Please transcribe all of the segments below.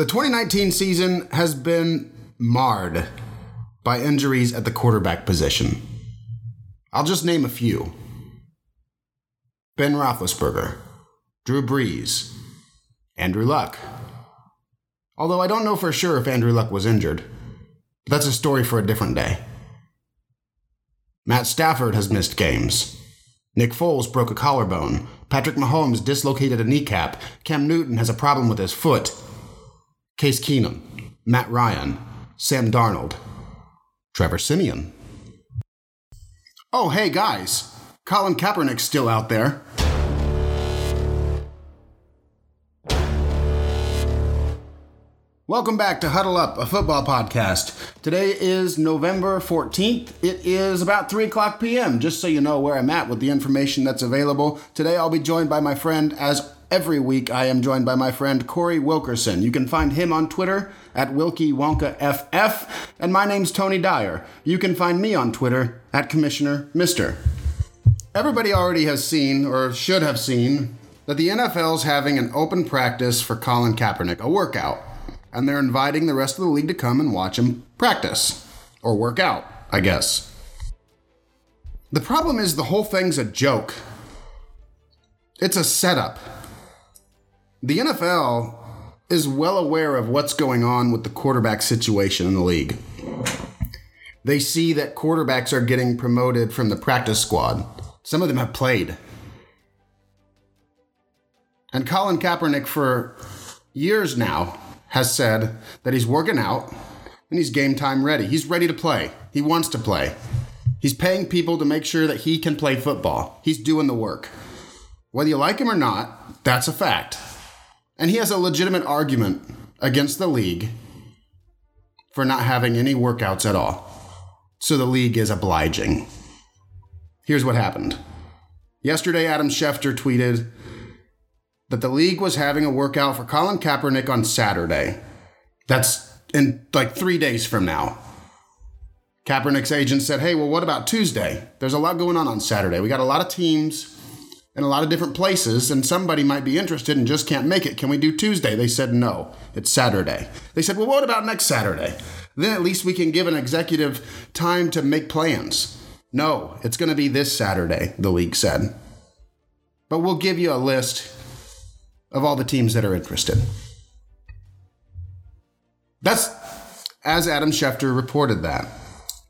The 2019 season has been marred by injuries at the quarterback position. I'll just name a few Ben Roethlisberger, Drew Brees, Andrew Luck. Although I don't know for sure if Andrew Luck was injured. That's a story for a different day. Matt Stafford has missed games. Nick Foles broke a collarbone. Patrick Mahomes dislocated a kneecap. Cam Newton has a problem with his foot. Case Keenum, Matt Ryan, Sam Darnold, Trevor Siemian. Oh, hey guys, Colin Kaepernick's still out there. Welcome back to Huddle Up, a football podcast. Today is November 14th. It is about 3 o'clock p.m., just so you know where I'm at with the information that's available. Today I'll be joined by my friend, as every week, I am joined by my friend Corey Wilkerson. You can find him on Twitter at Wilkie Wonka FF, and my name's Tony Dyer. You can find me on Twitter at Commissioner Mister. Everybody already has seen, or should have seen, that the NFL's having an open practice for Colin Kaepernick, a workout and they're inviting the rest of the league to come and watch him practice or work out, I guess. The problem is the whole thing's a joke. It's a setup. The NFL is well aware of what's going on with the quarterback situation in the league. They see that quarterbacks are getting promoted from the practice squad. Some of them have played. And Colin Kaepernick, for years now, has said that he's working out and he's game time ready. He's ready to play. He wants to play. He's paying people to make sure that he can play football. He's doing the work. Whether you like him or not, that's a fact. And he has a legitimate argument against the league for not having any workouts at all. So the league is obliging. Here's what happened. Yesterday, Adam Schefter tweeted that the league was having a workout for Colin Kaepernick on Saturday. That's in like three days from now. Kaepernick's agent said, Hey, well, what about Tuesday? There's a lot going on on Saturday. We got a lot of teams in a lot of different places, and somebody might be interested and just can't make it. Can we do Tuesday? They said, No, it's Saturday. They said, Well, what about next Saturday? Then at least we can give an executive time to make plans. No, it's going to be this Saturday, the league said. But we'll give you a list of all the teams that are interested. That's as Adam Schefter reported that.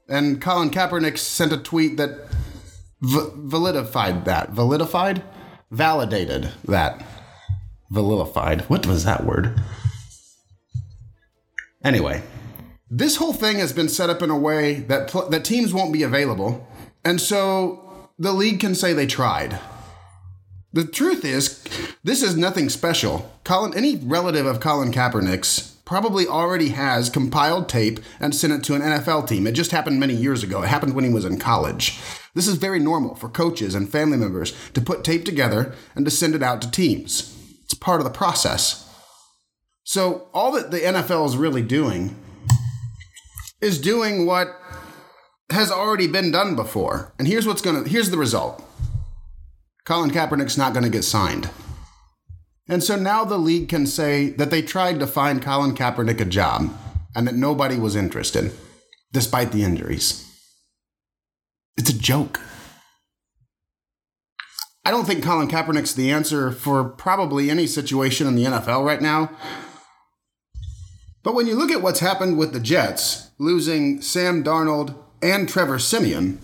And Colin Kaepernick sent a tweet that v- validified that. Validified? Validated that. Validified. What was that word? Anyway, this whole thing has been set up in a way that pl- that teams won't be available, and so the league can say they tried. The truth is, this is nothing special. Colin, any relative of Colin Kaepernick's probably already has compiled tape and sent it to an NFL team. It just happened many years ago. It happened when he was in college. This is very normal for coaches and family members to put tape together and to send it out to teams. It's part of the process. So, all that the NFL is really doing is doing what has already been done before. And here's what's going to here's the result. Colin Kaepernick's not going to get signed. And so now the league can say that they tried to find Colin Kaepernick a job and that nobody was interested, despite the injuries. It's a joke. I don't think Colin Kaepernick's the answer for probably any situation in the NFL right now. But when you look at what's happened with the Jets, losing Sam Darnold and Trevor Siemian,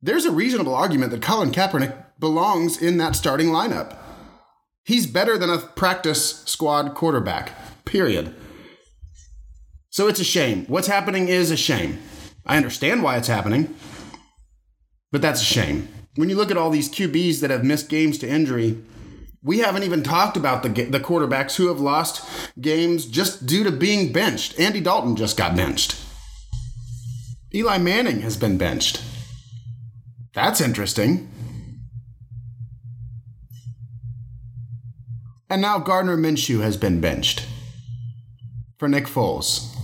there's a reasonable argument that Colin Kaepernick belongs in that starting lineup. He's better than a practice squad quarterback, period. So it's a shame. What's happening is a shame. I understand why it's happening, but that's a shame. When you look at all these QBs that have missed games to injury, we haven't even talked about the, the quarterbacks who have lost games just due to being benched. Andy Dalton just got benched. Eli Manning has been benched. That's interesting. And now Gardner Minshew has been benched for Nick Foles.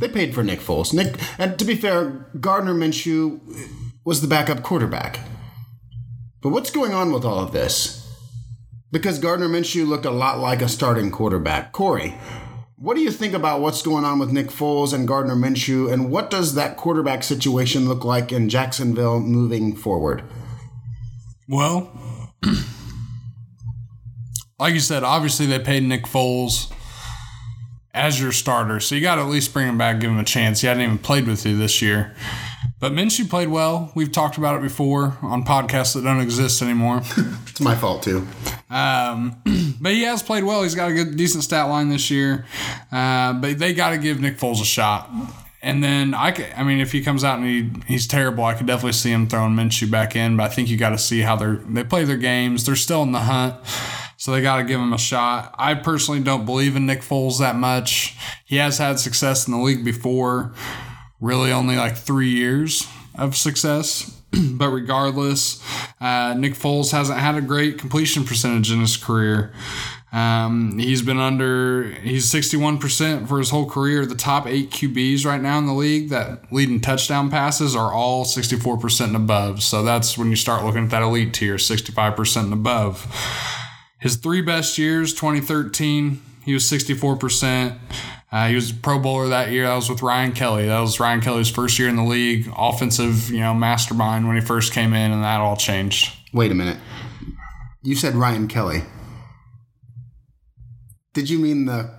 They paid for Nick Foles. Nick, and to be fair, Gardner Minshew was the backup quarterback. But what's going on with all of this? Because Gardner Minshew looked a lot like a starting quarterback. Corey, What do you think about what's going on with Nick Foles and Gardner Minshew, and what does that quarterback situation look like in Jacksonville moving forward? Well, like you said, obviously they paid Nick Foles as your starter, so you got to at least bring him back, give him a chance. He hadn't even played with you this year. But Minshew played well. We've talked about it before on podcasts that don't exist anymore. it's my fault too. Um, but he has played well. He's got a good, decent stat line this year. Uh, but they got to give Nick Foles a shot. And then I, could, I mean, if he comes out and he, he's terrible, I could definitely see him throwing Minshew back in. But I think you got to see how they they play their games. They're still in the hunt. So they got to give him a shot. I personally don't believe in Nick Foles that much. He has had success in the league before, really only like three years of success. but regardless, uh, Nick Foles hasn't had a great completion percentage in his career. Um, he's been under, he's 61% for his whole career. The top eight QBs right now in the league that lead in touchdown passes are all 64% and above. So that's when you start looking at that elite tier, 65% and above. His three best years 2013, he was 64%. Uh, he was a Pro Bowler that year. That was with Ryan Kelly. That was Ryan Kelly's first year in the league, offensive, you know, mastermind when he first came in, and that all changed. Wait a minute. You said Ryan Kelly. Did you mean the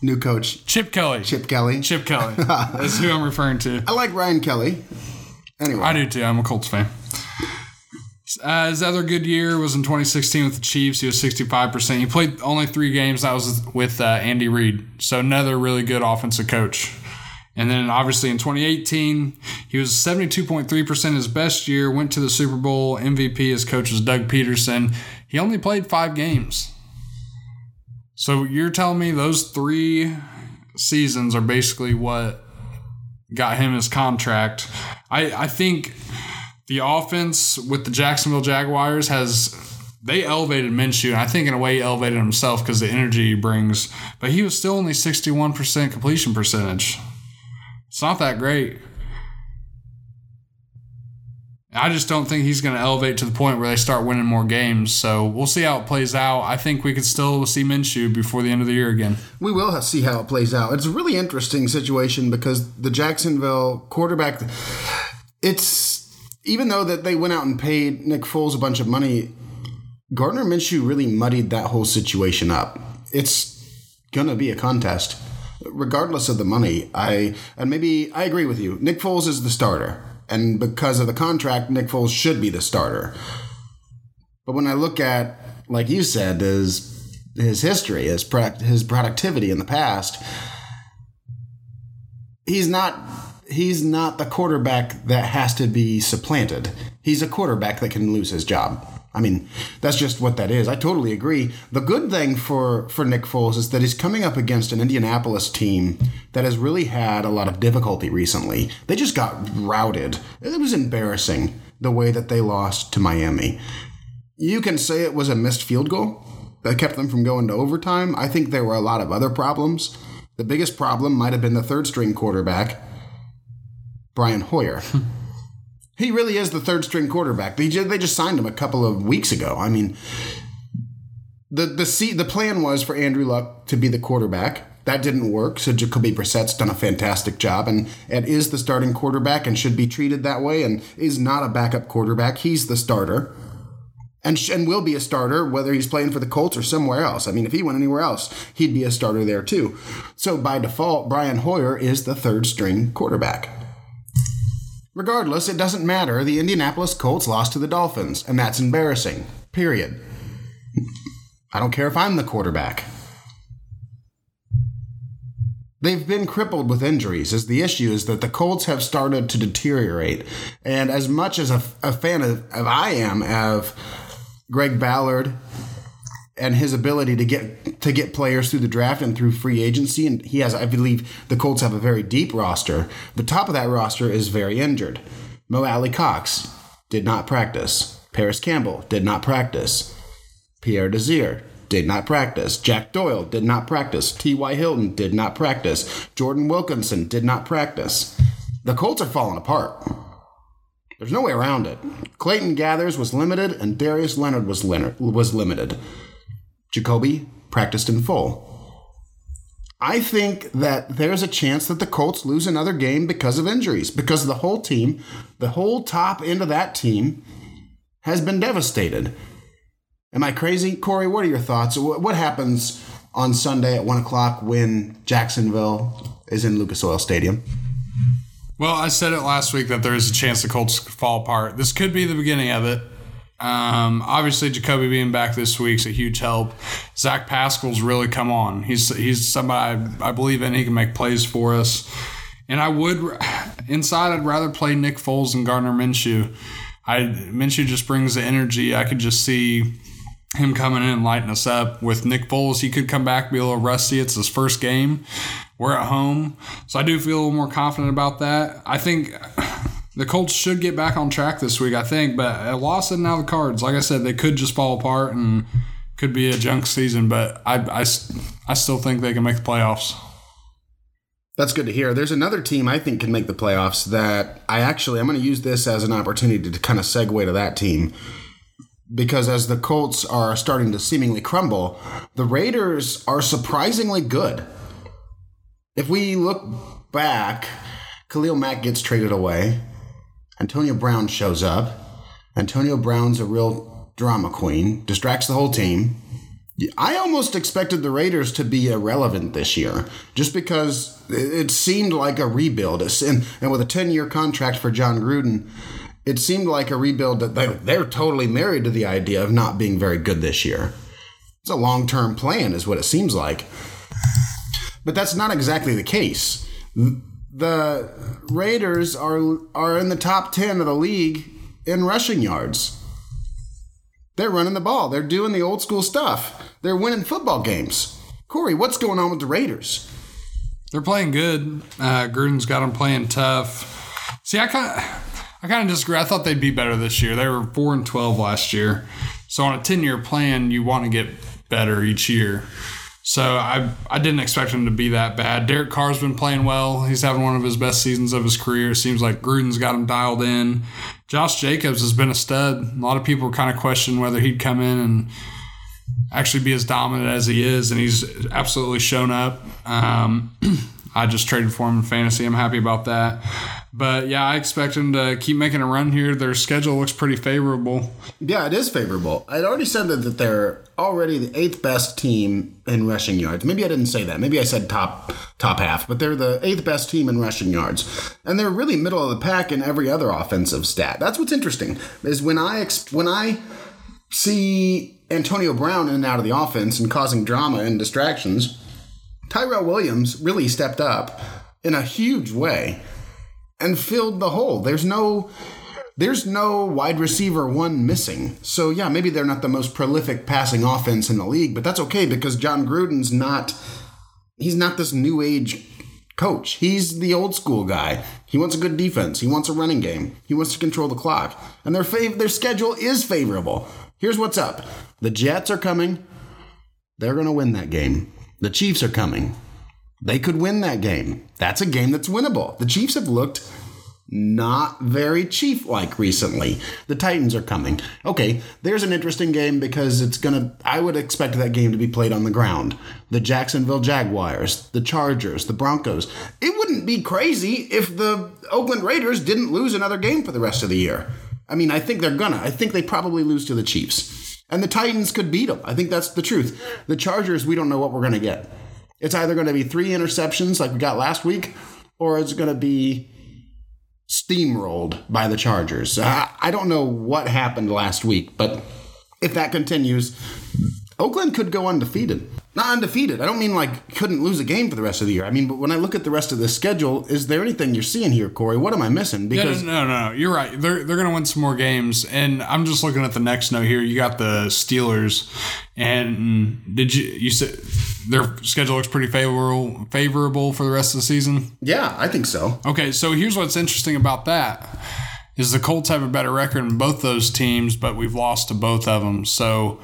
new coach Chip Kelly? Chip Kelly. Chip Kelly. That's who I'm referring to. I like Ryan Kelly. Anyway, I do too. I'm a Colts fan. Uh, his other good year was in 2016 with the Chiefs. He was 65%. He played only three games. That was with uh, Andy Reid. So another really good offensive coach. And then obviously in 2018, he was 72.3% his best year, went to the Super Bowl. MVP, his coach was Doug Pederson. He only played five games. So you're telling me those three seasons are basically what got him his contract. I, I think the offense with the Jacksonville Jaguars has they elevated Minshew, and I think in a way he elevated himself because the energy he brings. But he was still only sixty one percent completion percentage. It's not that great. I just don't think he's going to elevate to the point where they start winning more games. So we'll see how it plays out. I think we could still see Minshew before the end of the year again. We will see how it plays out. It's a really interesting situation because the Jacksonville quarterback, it's even though that they went out and paid Nick Foles a bunch of money, Gardner Minshew really muddied that whole situation up. It's gonna be a contest, regardless of the money. I and maybe I agree with you. Nick Foles is the starter, and because of the contract, Nick Foles should be the starter. But when I look at, like you said, his his history, his his productivity in the past, he's not he's not the quarterback that has to be supplanted. He's a quarterback that can lose his job. I mean, that's just what that is. I totally agree. The good thing for, for Nick Foles is that he's coming up against an Indianapolis team that has really had a lot of difficulty recently. They just got routed. It was embarrassing the way that they lost to Miami. You can say it was a missed field goal that kept them from going to overtime. I think there were a lot of other problems. The biggest problem might have been the third string quarterback, Brian Hoyer. he really is the third string quarterback. They just, they just signed him a couple of weeks ago. I mean, the the seat, the plan was for Andrew Luck to be the quarterback. That didn't work, so Jacoby Brissett's done a fantastic job and, and is the starting quarterback and should be treated that way and is not a backup quarterback. He's the starter and, sh- and will be a starter whether he's playing for the Colts or somewhere else. I mean, if he went anywhere else, he'd be a starter there too. So by default, Brian Hoyer is the third string quarterback. Regardless, it doesn't matter. The Indianapolis Colts lost to the Dolphins, and that's embarrassing. Period. I don't care if I'm the quarterback. They've been crippled with injuries, as the issue is that the Colts have started to deteriorate. And as much as a, a fan of, of I am of Greg Ballard and his ability to get to get players through the draft and through free agency. And he has, I believe, the Colts have a very deep roster. The top of that roster is very injured. Mo Alie-Cox did not practice. Parris Campbell did not practice. Pierre Desir did not practice. Jack Doyle did not practice. T.Y. Hilton did not practice. Jordan Wilkinson did not practice. The Colts are falling apart. There's no way around it. Clayton Geathers was limited, and Darius Leonard was, Leonard, was limited. Jacoby practiced in full. I think that there's a chance that the Colts lose another game because of injuries, because the whole team, the whole top end of that team, has been devastated. Am I crazy, Corey? What are your thoughts? What happens on Sunday at one o'clock when Jacksonville is in Lucas Oil Stadium? Well, I said it last week that there is a chance the Colts fall apart. This could be the beginning of it. Um, obviously, Jacoby being back this week is a huge help. Zach Pascal's really come on. He's he's somebody I, I believe in. He can make plays for us. And I would inside. I'd rather play Nick Foles and Gardner Minshew. I Minshew just brings the energy. I could just see him coming in and lighting us up. With Nick Foles, he could come back be a little rusty. It's his first game. We're at home, so I do feel a little more confident about that. I think the Colts should get back on track this week, I think, but a loss out of the cards. Like I said, they could just fall apart and could be a junk season, but I, I, I still think they can make the playoffs. That's good to hear. There's another team I think can make the playoffs that I actually, I'm going to use this as an opportunity to kind of segue to that team. Because as the Colts are starting to seemingly crumble, the Raiders are surprisingly good. If we look back, Khalil Mack gets traded away. Antonio Brown shows up. Antonio Brown's a real drama queen, distracts the whole team. I almost expected the Raiders to be irrelevant this year, just because it seemed like a rebuild. And, and with a 10 year contract for Jon Gruden, it seemed like a rebuild that they, they're totally married to the idea of not being very good this year. It's a long term plan, is what it seems like. But that's not exactly the case the Raiders are are in the top 10 of the league in rushing yards. They're running the ball. They're doing the old school stuff. They're winning football games. Corey, what's going on with the Raiders? They're playing good. Uh, Gruden's got them playing tough. See, I kind of, I kind of disagree. I thought they'd be better this year. They were four and twelve last year. So on a ten year plan, you want to get better each year. So I I didn't expect him to be that bad. Derek Carr's been playing well. He's having one of his best seasons of his career. Seems like Gruden's got him dialed in. Josh Jacobs has been a stud. A lot of people kind of question whether he'd come in and actually be as dominant as he is, and he's absolutely shown up. Um, I just traded for him in fantasy. I'm happy about that. But yeah, I expect them to keep making a run here. Their schedule looks pretty favorable. Yeah, it is favorable. I'd already said that, that they're already the eighth best team in rushing yards. Maybe I didn't say that. Maybe I said top top half, but they're the eighth best team in rushing yards, and they're really middle of the pack in every other offensive stat. That's what's interesting is when I when I see Antonio Brown in and out of the offense and causing drama and distractions. Tyrell Williams really stepped up in a huge way and filled the hole. There's no there's no wide receiver one missing. So yeah, maybe they're not the most prolific passing offense in the league, but that's okay because Jon Gruden's not he's not this new age coach. He's the old school guy. He wants a good defense. He wants a running game. He wants to control the clock. And their fav- their schedule is favorable. Here's what's up. The Jets are coming. They're going to win that game. The Chiefs are coming. They could win that game. That's a game that's winnable. The Chiefs have looked not very Chief like recently. The Titans are coming. Okay, there's an interesting game because it's going to, I would expect that game to be played on the ground. The Jacksonville Jaguars, the Chargers, the Broncos. It wouldn't be crazy if the Oakland Raiders didn't lose another game for the rest of the year. I mean, I think they're gonna. I think they probably lose to the Chiefs. And the Titans could beat them. I think that's the truth. The Chargers, we don't know what we're going to get. It's either going to be three interceptions like we got last week, or it's going to be steamrolled by the Chargers. I, I don't know what happened last week, but if that continues, Oakland could go undefeated. Not undefeated. I don't mean like couldn't lose a game for the rest of the year. I mean, but when I look at the rest of the schedule, is there anything you're seeing here, Corey? What am I missing? Because no, no, no, you're right. They're they're gonna win some more games, and I'm just looking at the next note here. You got the Steelers, and did you you said their schedule looks pretty favorable favorable for the rest of the season? Yeah, I think so. Okay, so here's what's interesting about that is the Colts have a better record in both those teams, but we've lost to both of them. So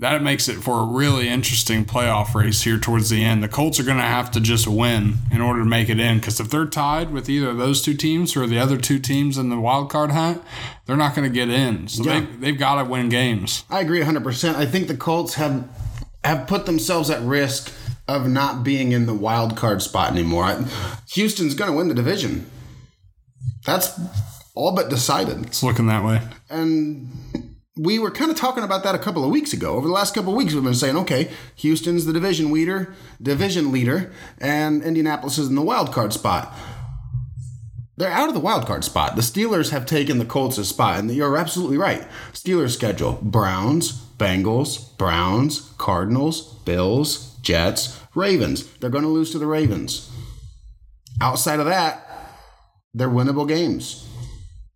that makes it for a really interesting playoff race here towards the end. The Colts are going to have to just win in order to make it in because if they're tied with either of those two teams or the other two teams in the wild card hunt, they're not going to get in. So yeah. they, they've got to win games. I agree 100%. I think the Colts have have put themselves at risk of not being in the wild card spot anymore. I, Houston's going to win the division. That's all but decided. It's looking that way. And we were kind of talking about that a couple of weeks ago. Over the last couple of weeks, we've been saying, okay, Houston's the division leader, division leader, and Indianapolis is in the wild card spot. They're out of the wild card spot. The Steelers have taken the Colts' spot, and you're absolutely right. Steelers schedule: Browns, Bengals, Browns, Cardinals, Bills, Jets, Ravens. They're going to lose to the Ravens. Outside of that, they're winnable games.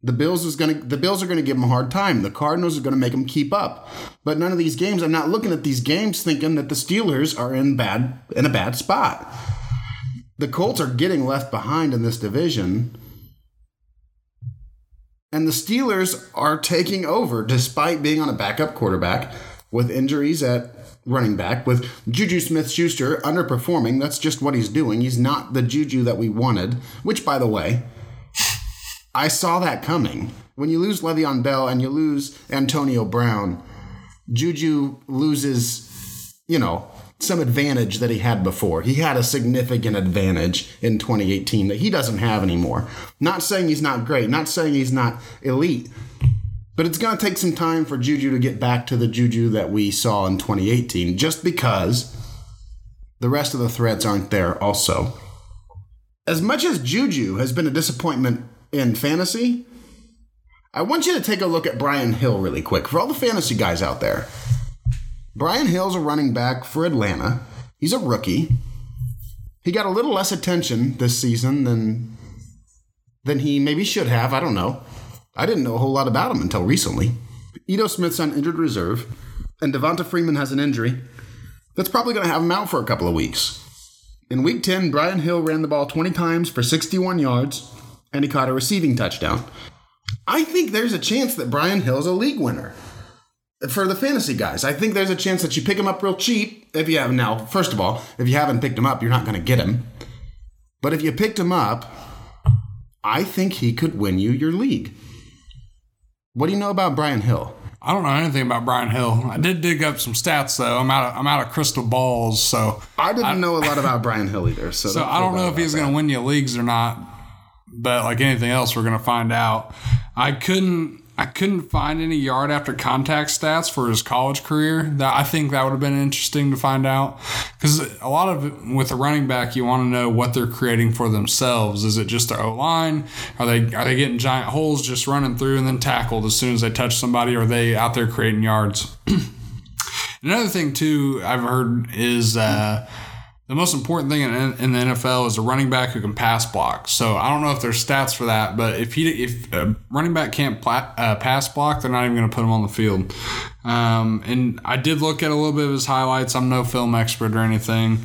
The Bills is going to the Bills are going to give them a hard time. The Cardinals are going to make them keep up. But none of these games, I'm not looking at these games thinking that the Steelers are in bad in a bad spot. The Colts are getting left behind in this division. And the Steelers are taking over despite being on a backup quarterback with injuries at running back, with Juju Smith Schuster underperforming. That's just what he's doing. He's not the Juju that we wanted, which, by the way, I saw that coming. When you lose Le'Veon Bell and you lose Antonio Brown, Juju loses, you know, some advantage that he had before. He had a significant advantage in 2018 that he doesn't have anymore. Not saying he's not great, not saying he's not elite, but it's going to take some time for Juju to get back to the Juju that we saw in 2018 just because the rest of the threats aren't there also. As much as Juju has been a disappointment in fantasy, I want you to take a look at Brian Hill really quick for all the fantasy guys out there. Brian Hill's a running back for Atlanta. He's a rookie. He got a little less attention this season than than he maybe should have. I don't know. I didn't know a whole lot about him until recently. Ito Smith's on injured reserve, and Devonta Freeman has an injury that's probably going to have him out for a couple of weeks. In week 10, Brian Hill ran the ball 20 times for 61 yards, and he caught a receiving touchdown. I think there's a chance that Brian Hill's a league winner for the fantasy guys. I think there's a chance that you pick him up real cheap if you have now. First of all, if you haven't picked him up, you're not going to get him. But if you picked him up, I think he could win you your league. What do you know about Brian Hill? I don't know anything about Brian Hill. I did dig up some stats though. I'm out. Of, I'm out of crystal balls, so I didn't I, know a lot about Brian Hill either. So, so I don't know if he's going to win you leagues or not. But like anything else, we're going to find out. I couldn't I couldn't find any yard after contact stats for his college career. That I think that would have been interesting to find out because a lot of it, with a running back, you want to know what they're creating for themselves. Is it just their O line? Are they are they getting giant holes just running through and then tackled as soon as they touch somebody? Or are they out there creating yards? Another thing too I've heard is. Uh, the most important thing in, the NFL is a running back who can pass block. So I don't know if there's stats for that, but if he if a running back can't pla- uh, pass block, they're not even going to put him on the field. Um, and I did look at a little bit of his highlights. I'm no film expert or anything,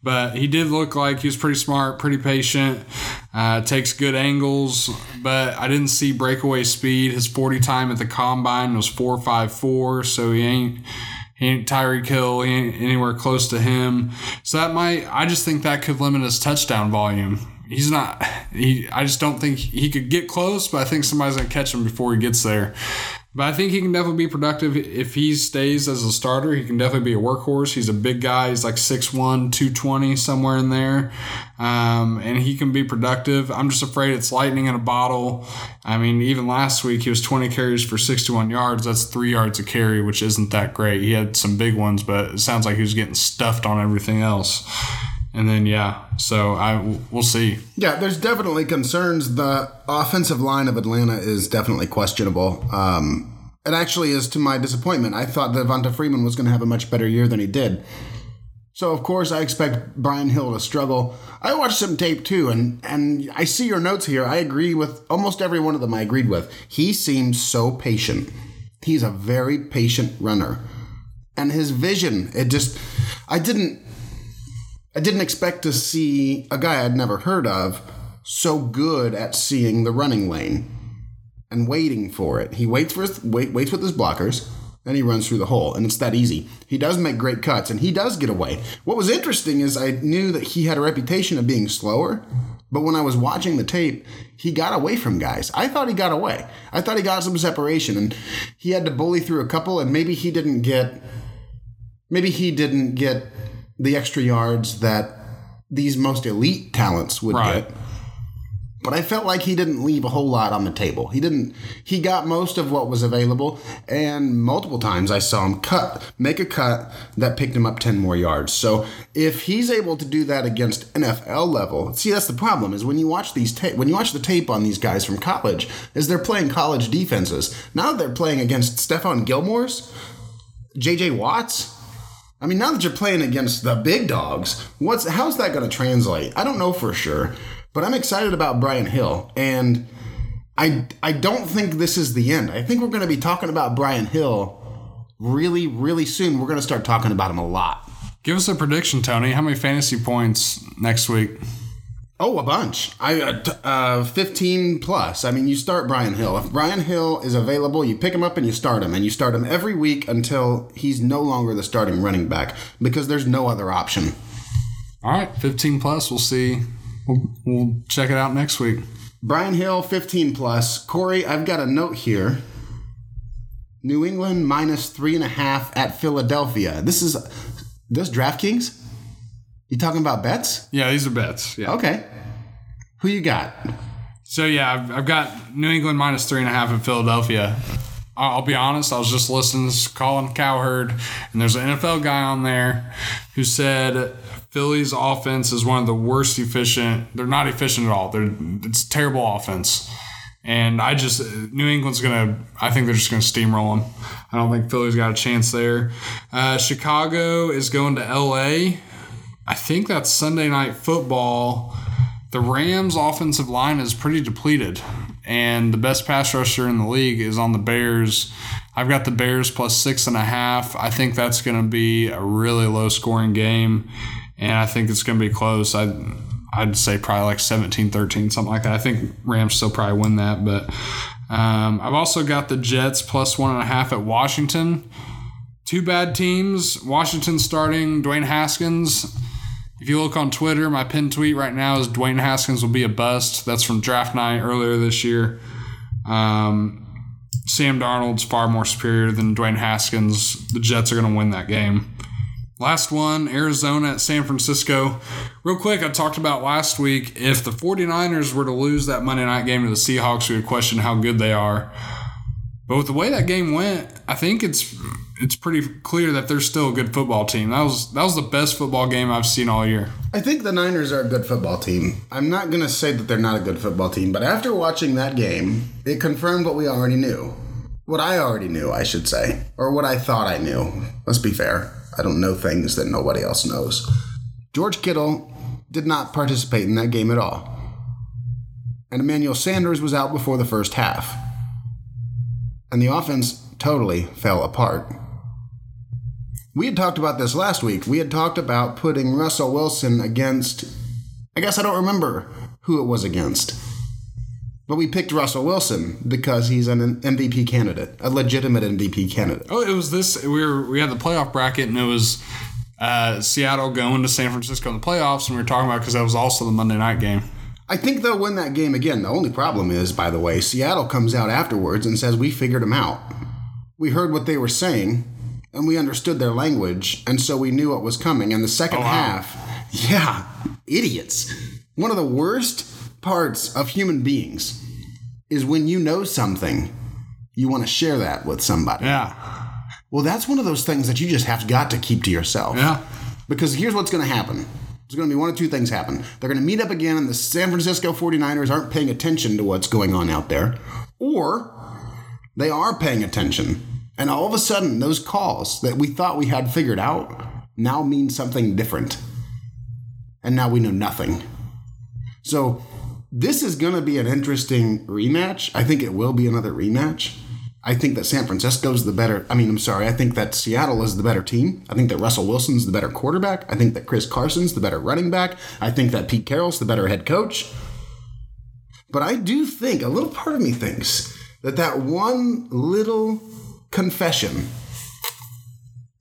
but he did look like he was pretty smart, pretty patient, uh, takes good angles. But I didn't see breakaway speed. His 40 time at the combine was 4.54, so he ain't Tyreek Hill. Anywhere close to him. So that might. I just think that could limit his touchdown volume. He's not. He. I just don't think he could get close. But I think somebody's gonna catch him before he gets there. But I think he can definitely be productive if he stays as a starter. He can definitely be a workhorse. He's a big guy. He's like 6'1, 220, somewhere in there. Um, and he can be productive. I'm just afraid it's lightning in a bottle. I mean, even last week, he was 20 carries for 61 yards. That's three yards a carry, which isn't that great. He had some big ones, but it sounds like he was getting stuffed on everything else. And then yeah, so I we'll see. Yeah, there's definitely concerns. The offensive line of Atlanta is definitely questionable. Um, it actually is to my disappointment. I thought that Devonta Freeman was going to have a much better year than he did. So of course I expect Brian Hill to struggle. I watched some tape too, and and I see your notes here. I agree with almost every one of them. I agreed with. He seems so patient. He's a very patient runner, and his vision. It just, I didn't I didn't expect to see a guy I'd never heard of so good at seeing the running lane and waiting for it. He waits for his, wait, waits with his blockers, and he runs through the hole, and it's that easy. He does make great cuts, and he does get away. What was interesting is I knew that he had a reputation of being slower, but when I was watching the tape, he got away from guys. I thought he got away. I thought he got some separation, and he had to bully through a couple, and maybe he didn't get, maybe he didn't get the extra yards that these most elite talents would Right. get. But I felt like he didn't leave a whole lot on the table. He didn't. He got most of what was available, and multiple times I saw him cut, make a cut that picked him up ten more yards. So if he's able to do that against NFL level, see that's the problem is when you watch these ta- when you watch the tape on these guys from college, is they're playing college defenses. Now that they're playing against Stephon Gilmore's, J.J. Watts. I mean, now that you're playing against the big dogs, what's how's that going to translate? I don't know for sure, but I'm excited about Brian Hill, and I I don't think this is the end. I think we're going to be talking about Brian Hill really, really soon. We're going to start talking about him a lot. Give us a prediction, Tony. How many fantasy points next week? Oh, a bunch. I uh, t- uh, 15 plus. I mean, you start Brian Hill. If Brian Hill is available, you pick him up and you start him, and you start him every week until he's no longer the starting running back because there's no other option. All right, 15 plus. We'll see. We'll, we'll check it out next week. Brian Hill, 15 plus. Corey, I've got a note here. New England minus three and a half at Philadelphia. This is this DraftKings. You talking about bets? Yeah, these are bets. Yeah. Okay. Who you got? So yeah, I've, I've got New England minus three and a half in Philadelphia. I'll, be honest, I was just listening to Colin Cowherd, and there's an NFL guy on there who said Philly's offense is one of the worst efficient. They're not efficient at all. They're it's terrible offense. And I just New England's gonna. I think they're just gonna steamroll them. I don't think Philly's got a chance there. Uh, Chicago is going to L.A. I think that's Sunday night football. The Rams' offensive line is pretty depleted, and the best pass rusher in the league is on the Bears. I've got the Bears plus six and a half. I think that's going to be a really low scoring game, and I think it's going to be close. I, I'd say probably like 17 13, something like that. I think Rams still probably win that, but um, I've also got the Jets plus one and a half at Washington. Two bad teams. Washington starting Dwayne Haskins. If you look on Twitter, my pinned tweet right now is Dwayne Haskins will be a bust. That's from draft night earlier this year. Um, Sam Darnold's far more superior than Dwayne Haskins. The Jets are going to win that game. Last one, Arizona at San Francisco. Real quick, I talked about last week if the 49ers were to lose that Monday night game to the Seahawks, we would question how good they are. But with the way that game went, I think it's it's pretty clear that they're still a good football team. That was that was the best football game I've seen all year. I think the Niners are a good football team. I'm not going to say that they're not a good football team, but after watching that game, it confirmed what we already knew. What I already knew, I should say. Or what I thought I knew. Let's be fair. I don't know things that nobody else knows. George Kittle did not participate in that game at all. And Emmanuel Sanders was out before the first half. And the offense totally fell apart. We had talked about this last week. We had talked about putting Russell Wilson against. I guess I don't remember who it was against. But we picked Russell Wilson because he's an MVP candidate, a legitimate MVP candidate. Oh, it was this. We were we had the playoff bracket, and it was uh, Seattle going to San Francisco in the playoffs, and we were talking about because that was also the Monday night game. I think they'll win that game again. The only problem is, by the way, Seattle comes out afterwards and says, We figured them out. We heard what they were saying, and we understood their language, and so we knew what was coming. And the second oh, wow. half, yeah, idiots. One of the worst parts of human beings is when you know something, you want to share that with somebody. Yeah, Well, that's one of those things that you just have got to keep to yourself. yeah. Because here's what's going to happen. There's going to be one of two things happen. They're going to meet up again, and the San Francisco 49ers aren't paying attention to what's going on out there. Or they are paying attention. And all of a sudden, those calls that we thought we had figured out now mean something different. And now we know nothing. So this is going to be an interesting rematch. I think it will be another rematch. I think that San Francisco's the better. I mean, I'm sorry. I think that Seattle is the better team. I think that Russell Wilson's the better quarterback. I think that Chris Carson's the better running back. I think that Pete Carroll's the better head coach. But I do think a little part of me thinks that that one little confession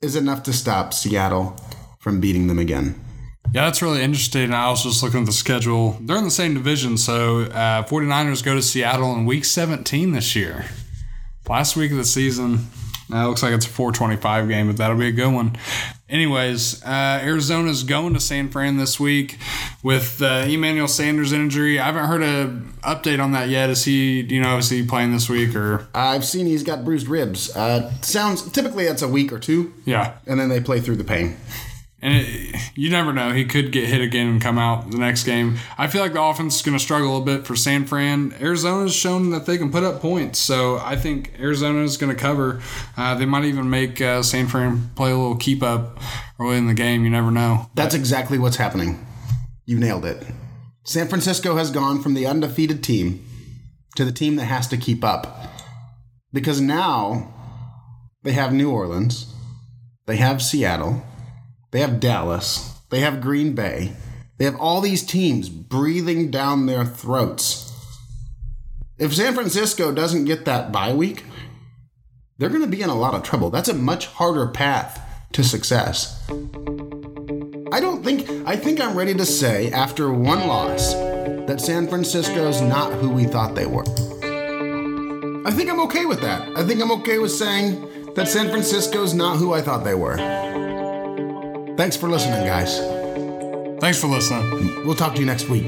is enough to stop Seattle from beating them again. Yeah, that's really interesting. I was just looking at the schedule. They're in the same division, so uh, 49ers go to Seattle in week 17 this year. Last week of the season. Uh, looks like it's a 425 game, but that'll be a good one. Anyways, uh, Arizona's going to San Fran this week with uh, Emmanuel Sanders injury. I haven't heard an update on that yet. Is he, you know, is he playing this week or? I've seen he's got bruised ribs. Uh, sounds typically it's a week or two, Yeah, and then they play through the pain. And it, you never know. He could get hit again and come out the next game. I feel like the offense is going to struggle a bit for San Fran. Arizona's shown that they can put up points, so I think Arizona is going to cover. Uh, they might even make uh, San Fran play a little keep up early in the game. You never know. That's exactly what's happening. You nailed it. San Francisco has gone from the undefeated team to the team that has to keep up. Because now they have New Orleans, they have Seattle, they have Dallas, they have Green Bay, they have all these teams breathing down their throats. If San Francisco doesn't get that bye week, they're going to be in a lot of trouble. That's a much harder path to success. I don't think, I think I'm ready to say after one loss that San Francisco's not who we thought they were. I think I'm okay with that. I think I'm okay with saying that San Francisco's not who I thought they were. Thanks for listening, guys. Thanks for listening. We'll talk to you next week.